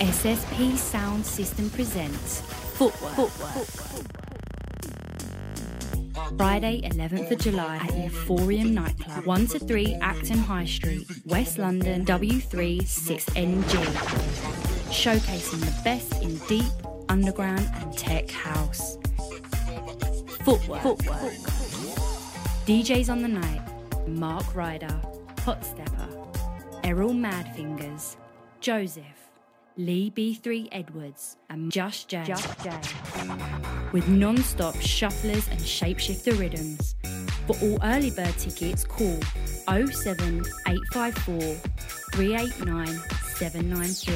SSP Sound System presents Footwork. Friday, 11th of July at Euphorium Nightclub, 1 to 3 Acton High Street, West London, W3 6NG. Showcasing the best in deep, underground, and tech house. Footwork. DJs on the night Mark Ryder, Hot Stepper, Errol Madfingers, Joseph, Lee B3 Edwards, and Just J. Just Jay. With non stop shufflers and shapeshifter rhythms. For all early bird tickets, call 07854 389 793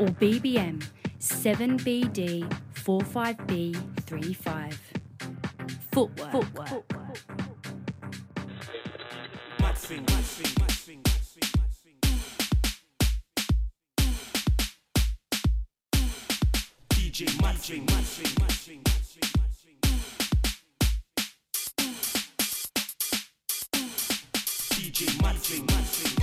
or BBM 7BD 45B35. Footwork. Footwork. DJ Matching. DJ Matching.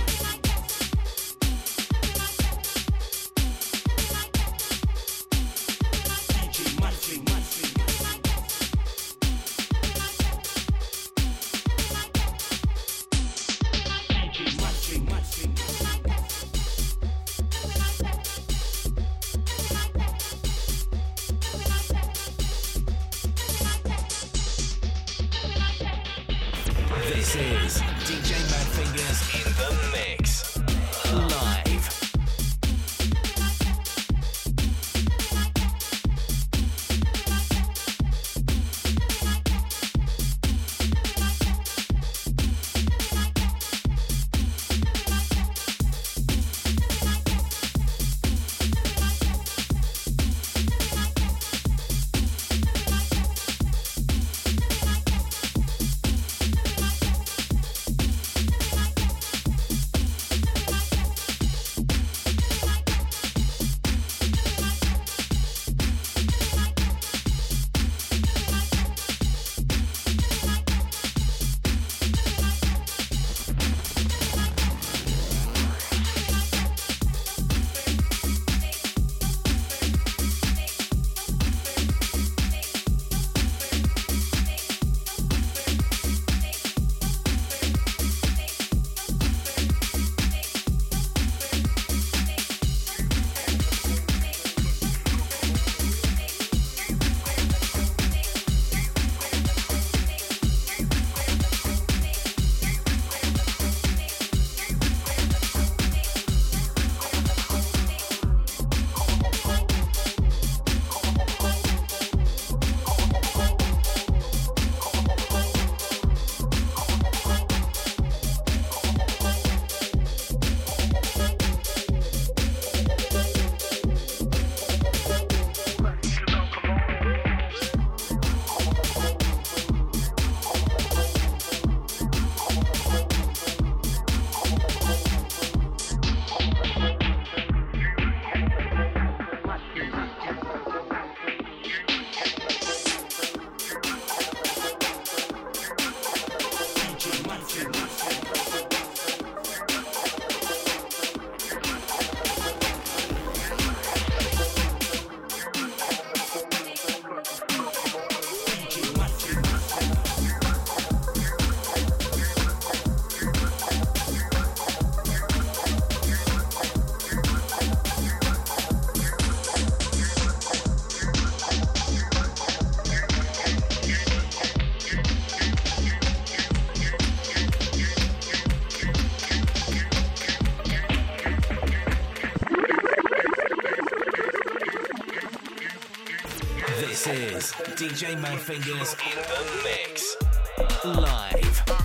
DJ Madfingers in the mix. Live.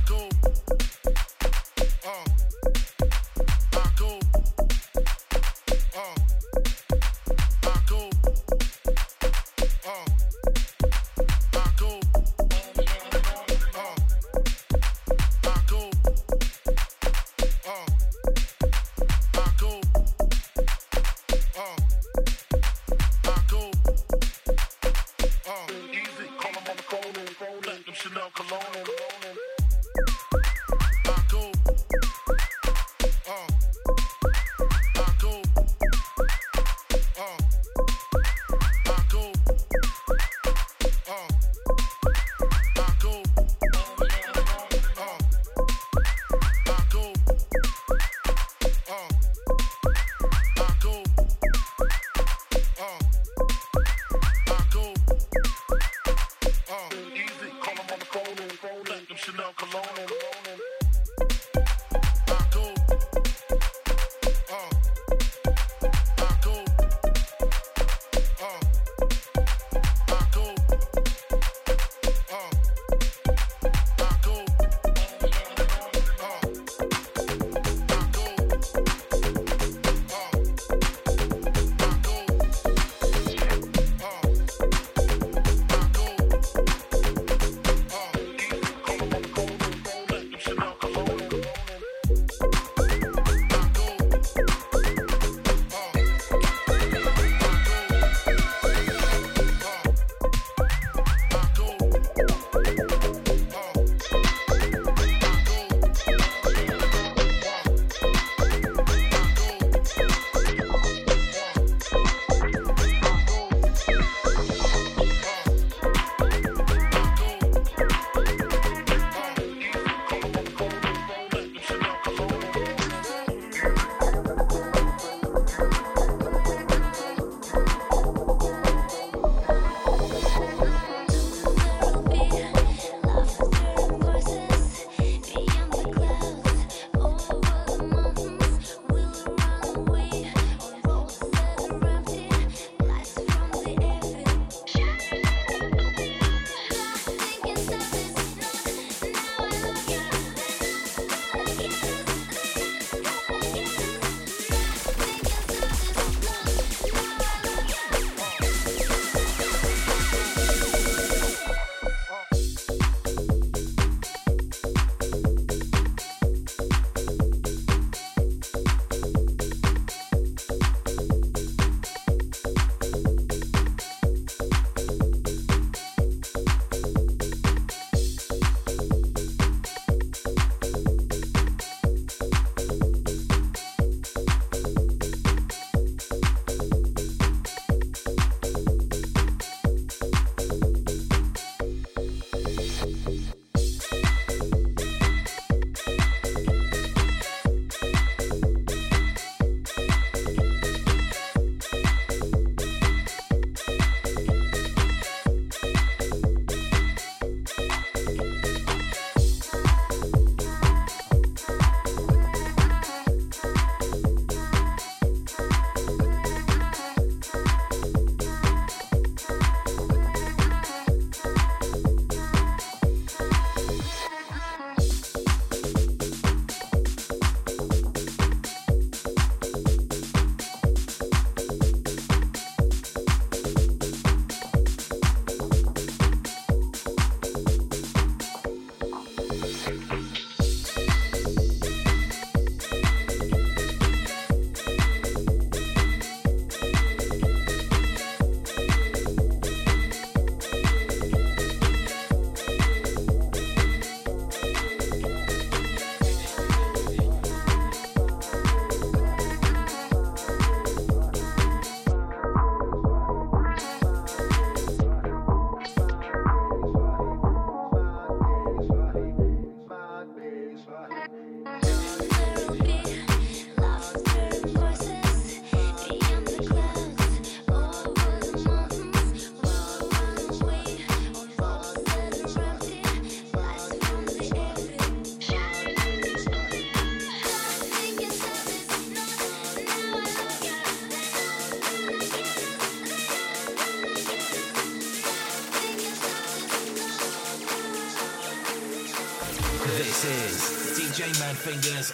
Fingers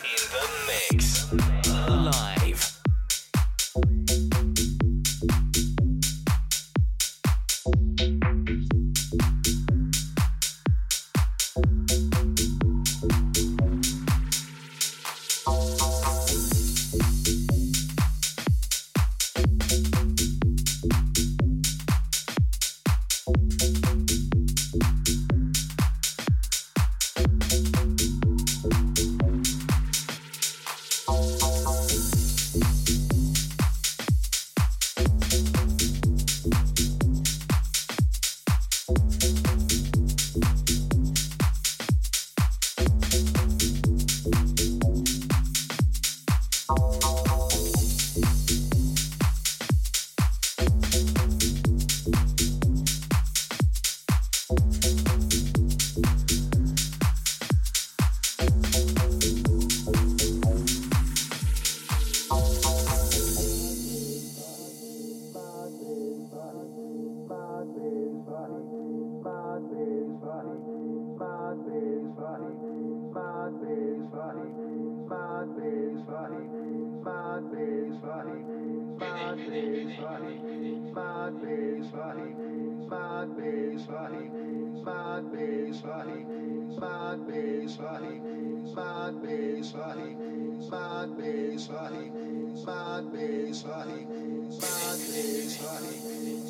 bad bass, bad bass, bad bass,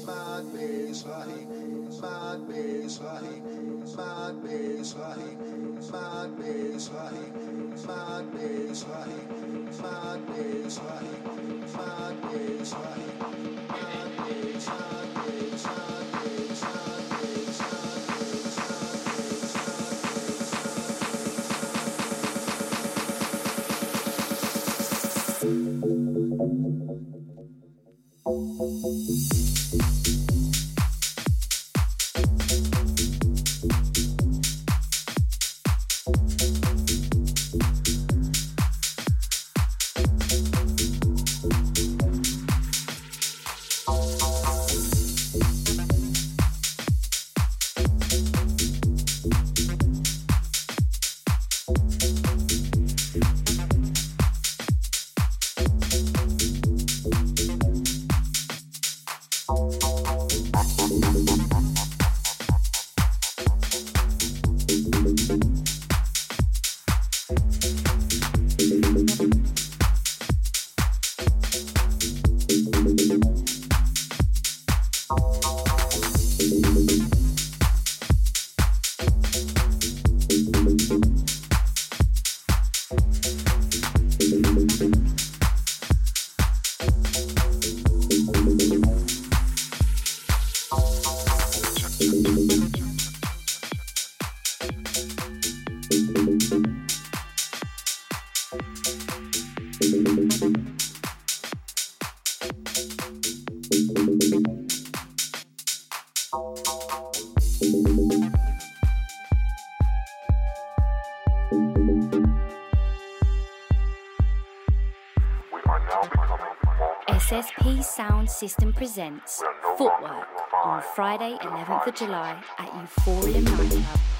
bad bass, bad bass, bad bass, bad bass, bad bass, bad bass, System presents Footwork on Friday, 11th of July at Euphoria Nightclub.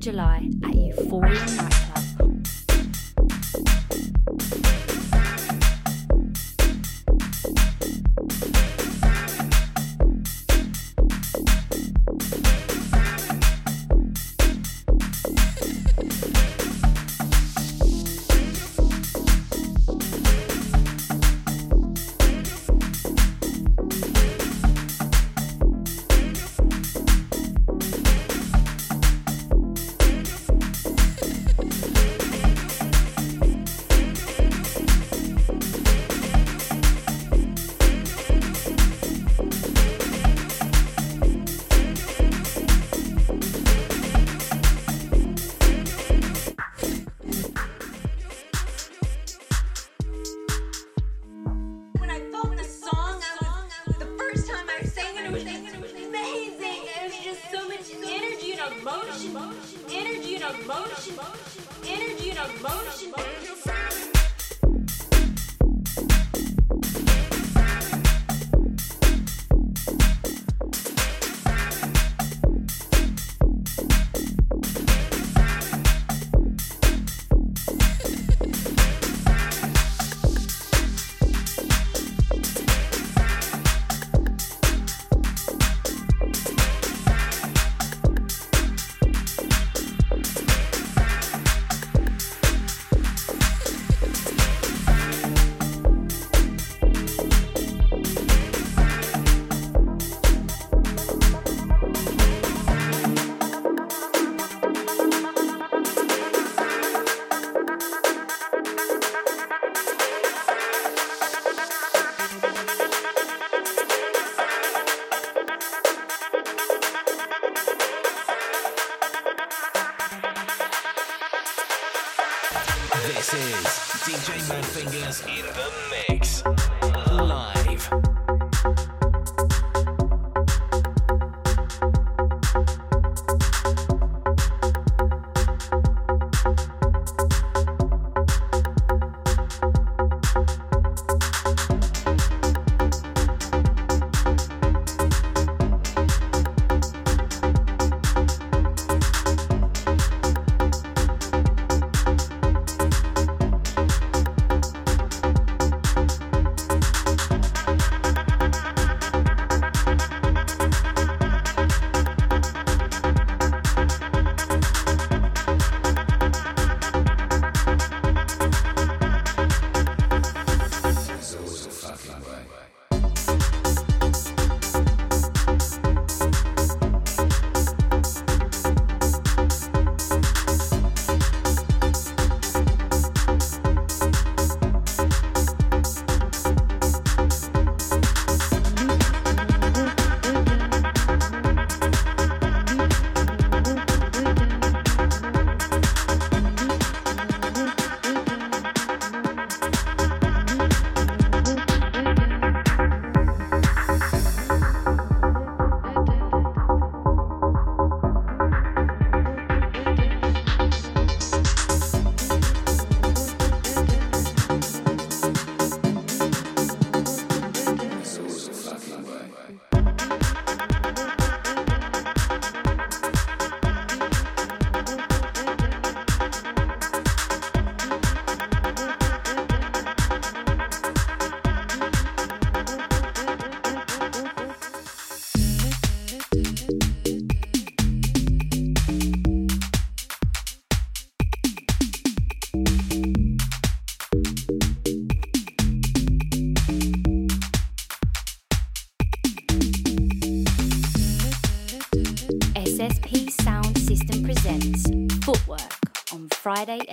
July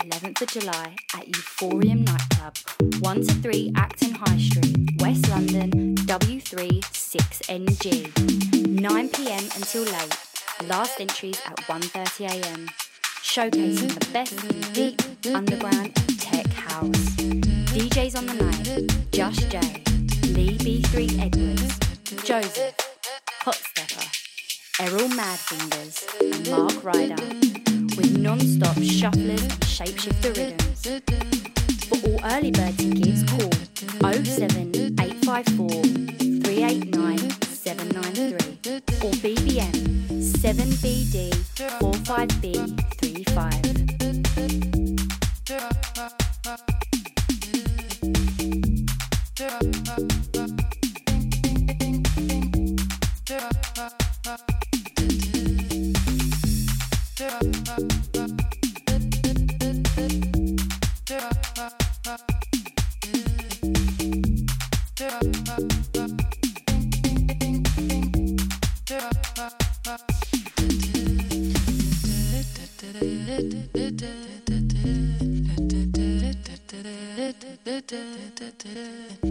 11th of July at Euphorium Nightclub, 1 to 3 Acton High Street, West London, W3 6NG. 9 pm until late. Last entries at 1.30am. Showcasing the best deep, underground, tech house. DJs on the night, Josh J, Lee B3 Edwards, Joseph, Hot Stepper, Errol Madfingers, and Mark Ryder, non-stop shufflers and shapeshifter rhythms. For all early bird tickets, call 07854 389 793 or BBM 7BD 45B35. did.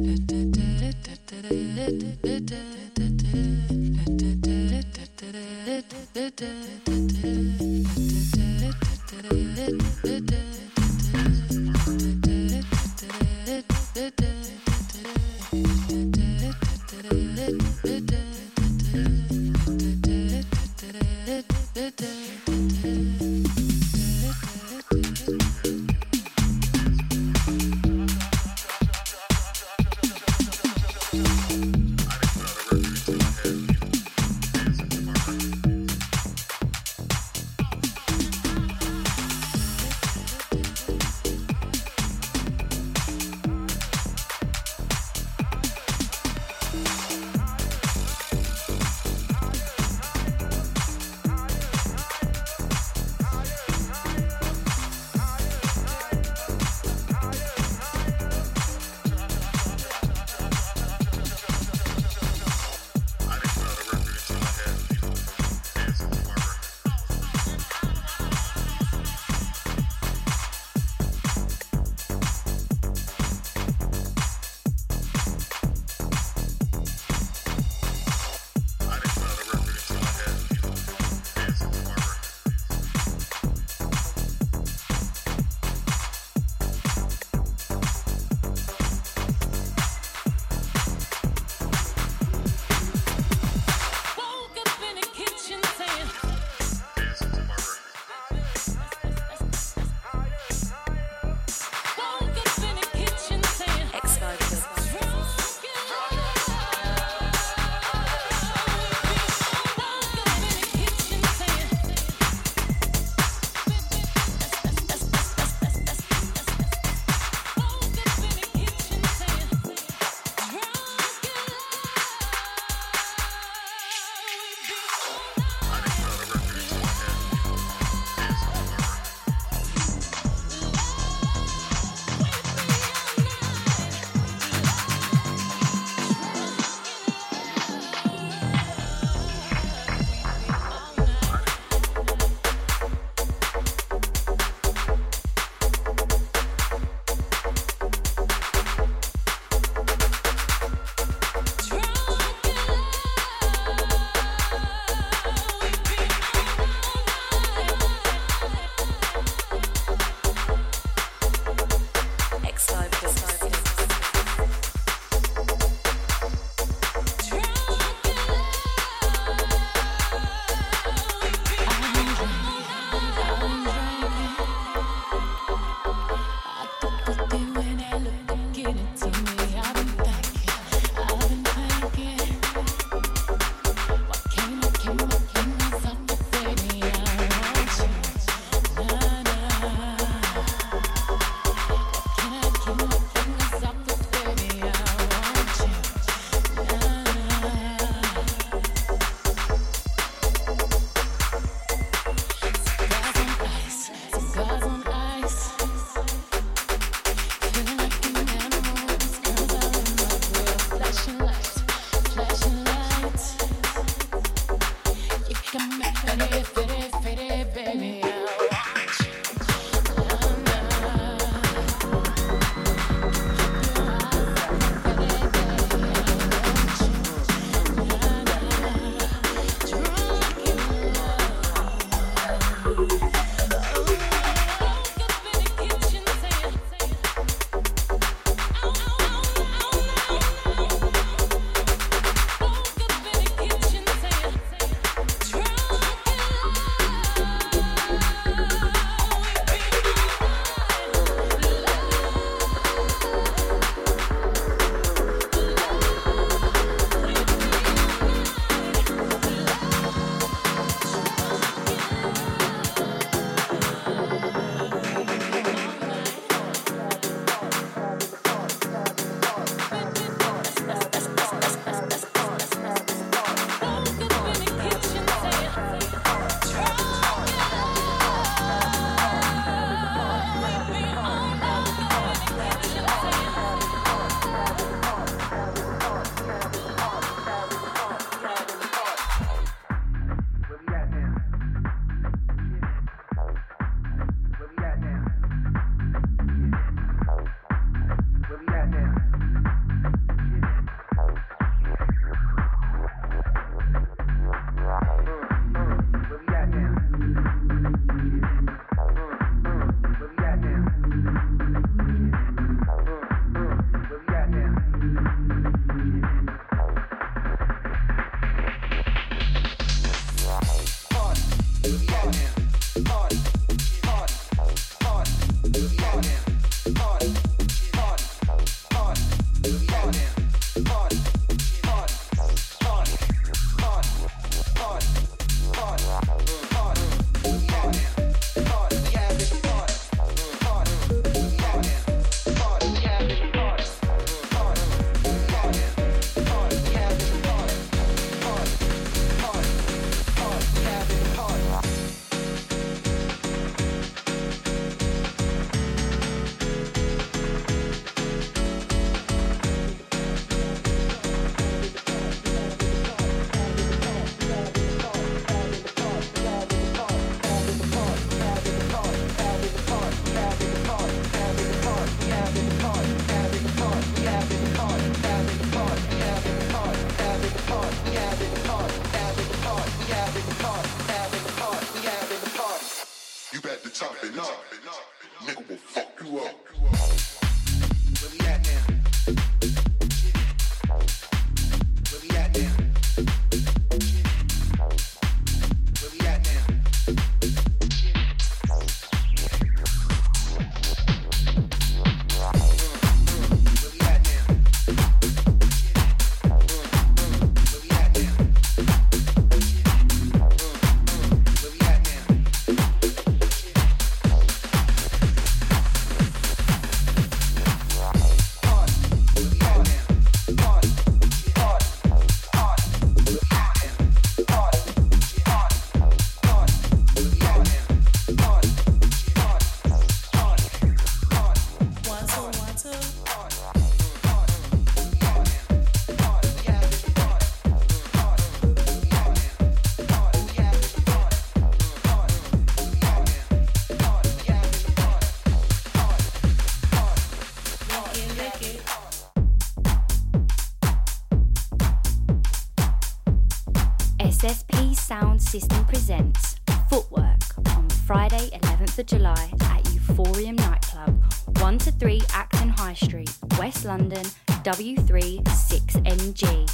Presents Footwork on Friday, 11th of July at Euphorium Nightclub, 1 to 3 Acton High Street, West London, W3 6NG.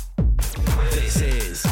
This is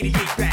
88 back.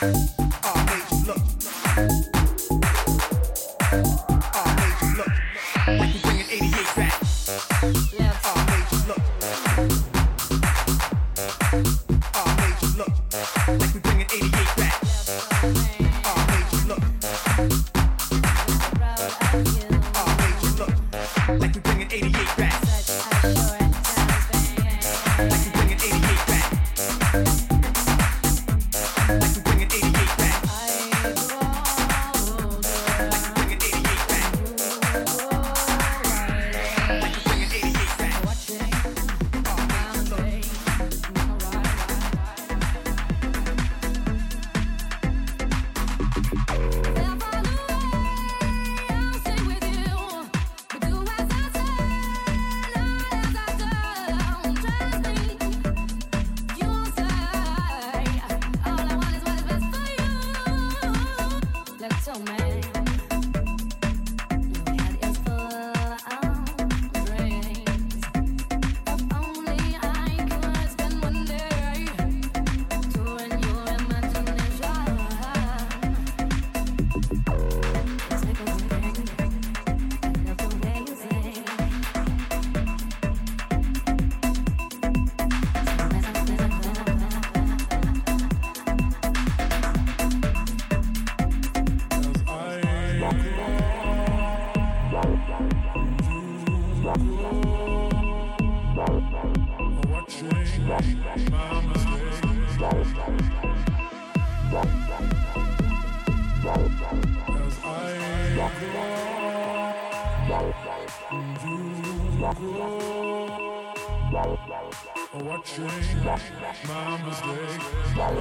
Watching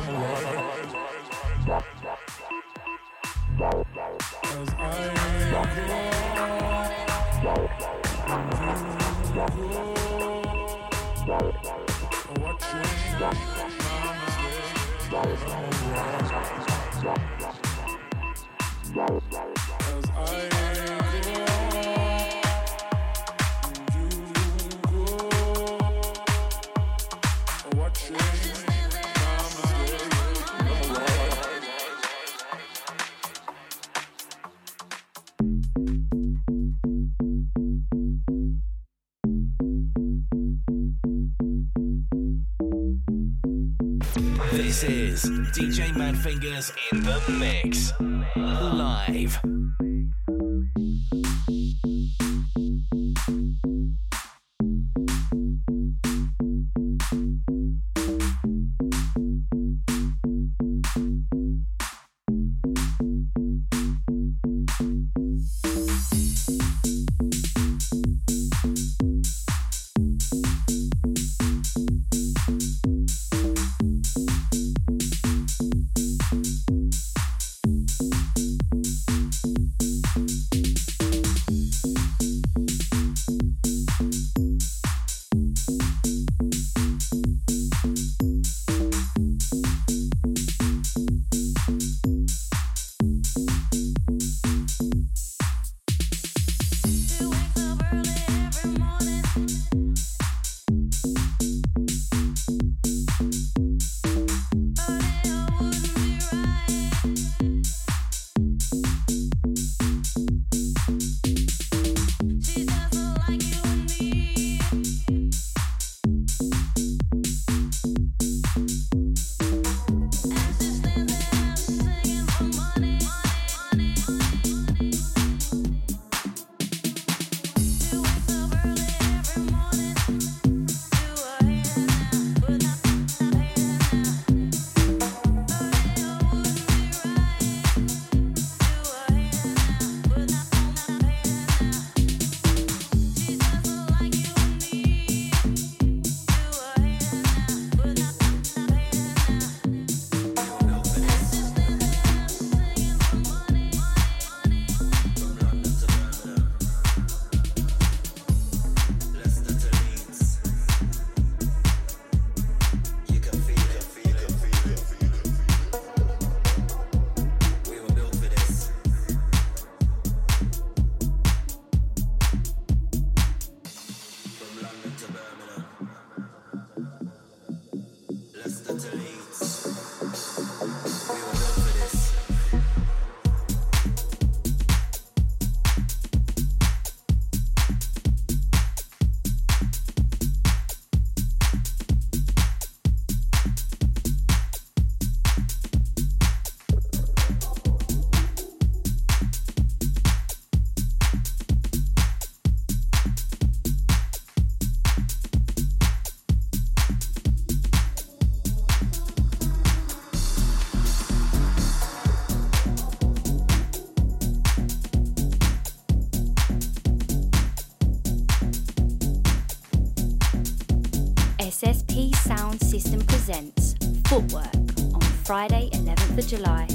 As In the mix. Live. Friday, 11th of July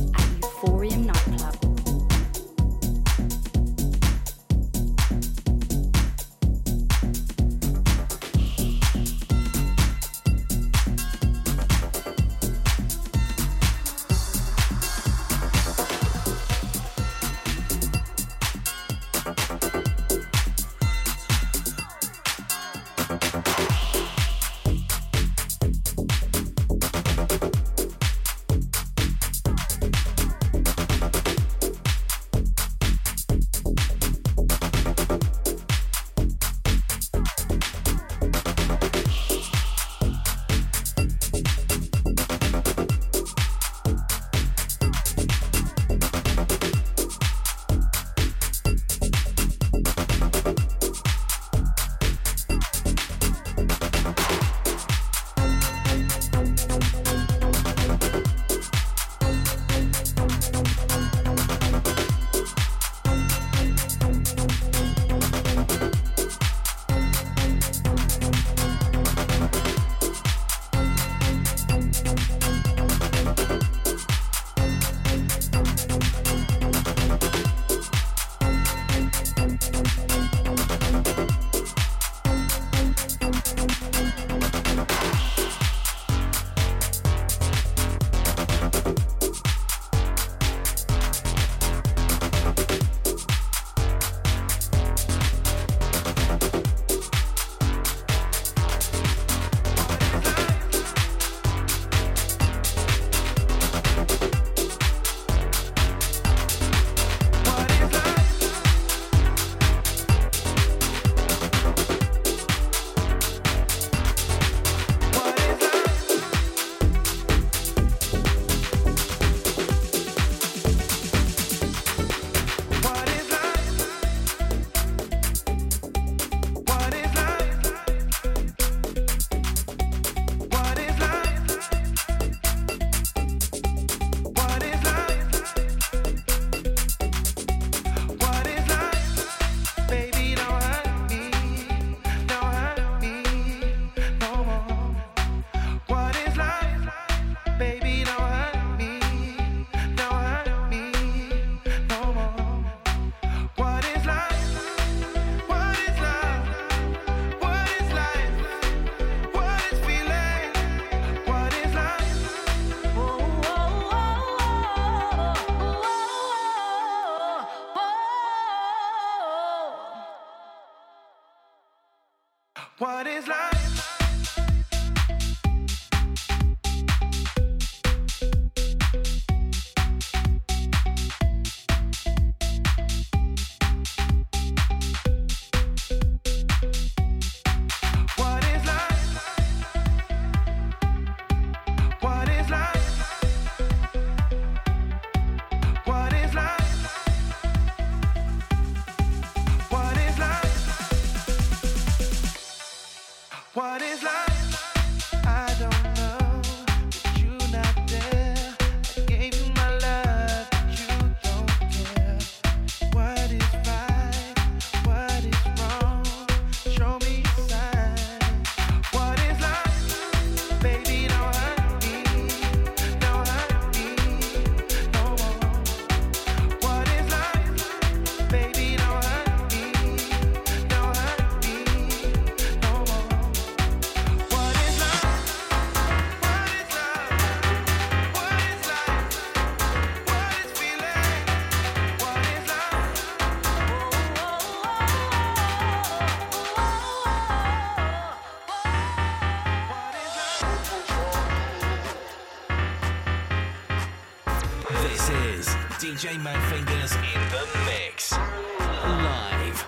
DJ Madfingers in the mix. Live.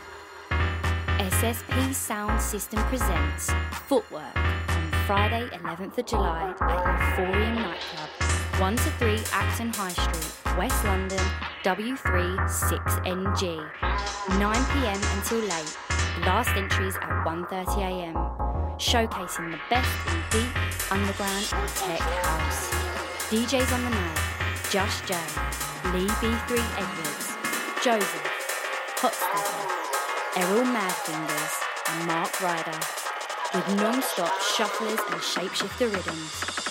SSP Sound System presents Footwork on Friday, 11th of July at Euphorium Nightclub, 1 to 3 Acton High Street, West London, W3 6NG. 9pm until late. Last entries at 1.30am. Showcasing the best in deep, underground and tech house. DJs on the night, Josh J, Lee B3 Edwards, Joseph, Hot Stepper, Errol Madfingers, and Mark Ryder, with non-stop shufflers and shapeshifter rhythms.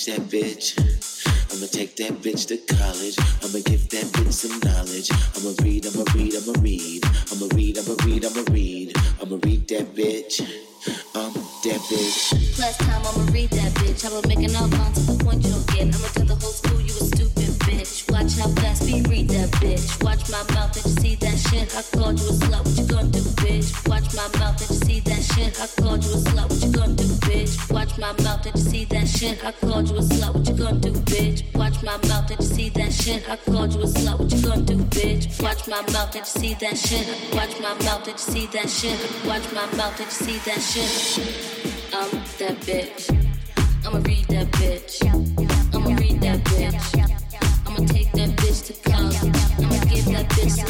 ditch that bitch. I'ma take that bitch to college. I'ma give that bitch some knowledge. I'ma read, I'ma read, I'ma read. I'ma read, I'ma read, I'ma read. I'ma read that bitch. I'm that bitch. Last time I'ma read that bitch. I'ma make an outline to the point you don't get. I'ma tell the whole school you a stupid bitch. Watch how fast we read that bitch. Watch my mouth and you see that shit. I called you a slut. What you gonna do, bitch? Watch my mouth and you see that shit. I called you my mouth, did you see that shit? I called you a slut, what you gonna do, bitch? Watch my mouth, did you see that shit? I called you a slut, what you gonna do, bitch? Watch my mouth, did you see that shit? Watch my mouth, did you see that shit? Watch my mouth, did you see that shit? I'm that bitch. I'ma read that bitch. I'ma read that bitch. I'ma take that bitch to college. I'ma give that bitch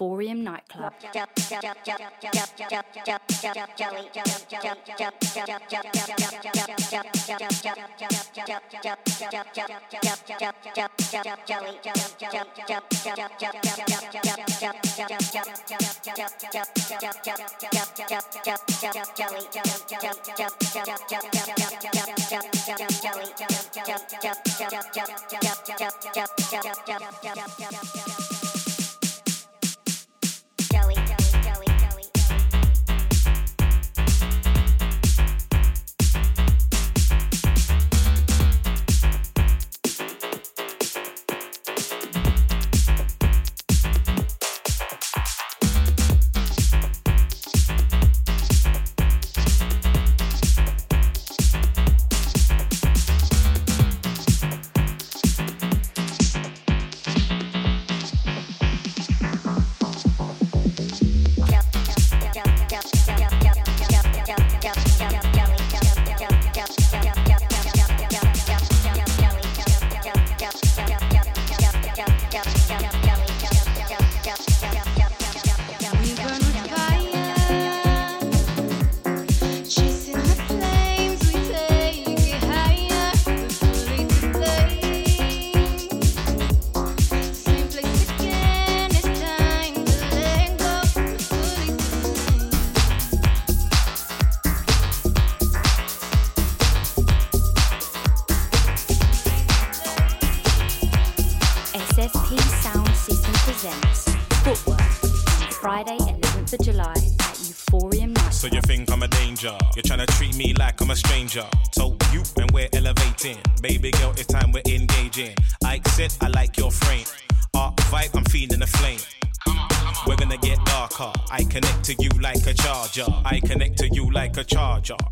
Euphorium Nightclub.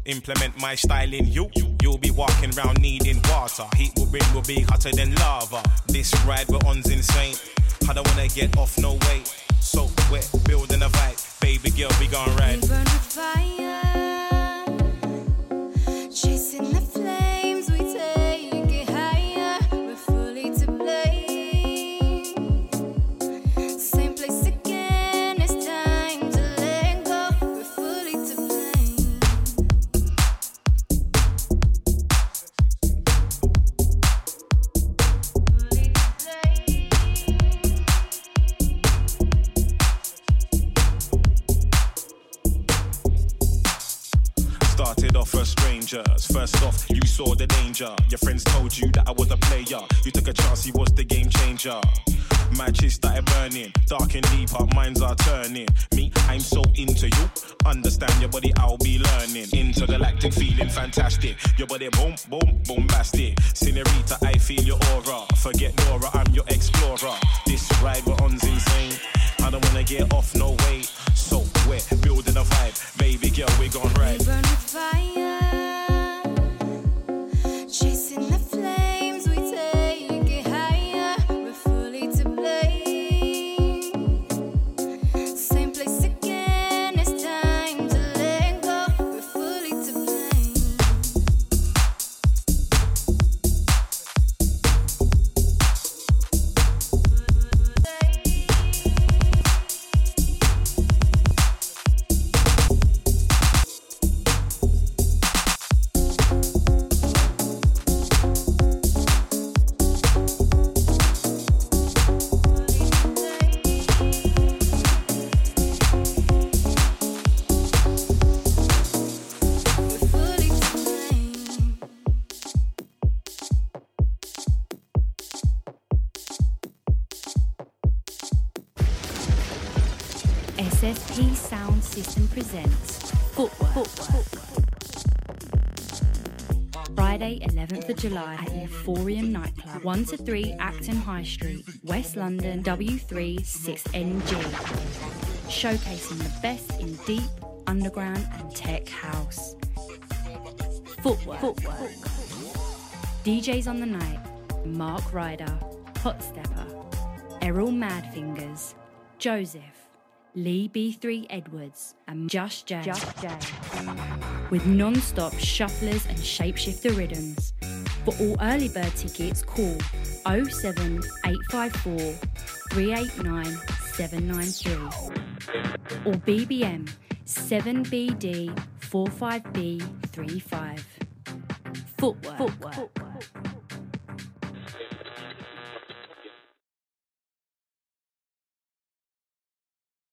Implement my style in you. You'll be walking around needing water. Heat will bring will be hotter than lava. This ride we're on's insane. I don't wanna get off no way. Deep, our minds are turning. Me, I'm so into you. Understand your body, I'll be learning. Intergalactic, feeling fantastic. Your body, boom, boom, bombastic. Senorita, I feel your aura. Forget Dora, I'm your explorer. This ride we're on's insane. I don't wanna get off, no way. So we're building a vibe, Friday, 11th of July at Euphorium Nightclub, 1 to 3 Acton High Street, West London, W3 6NG. Showcasing the best in deep, underground, and tech house. Footwork. DJs on the night Mark Ryder, Hot Stepper, Errol Madfingers, Joseph, Lee B3 Edwards, and Just J. With non stop shufflers and shapeshifter rhythms. For all early bird tickets, call 07854 389 793 or BBM 7BD 45B35. Footwork. Footwork.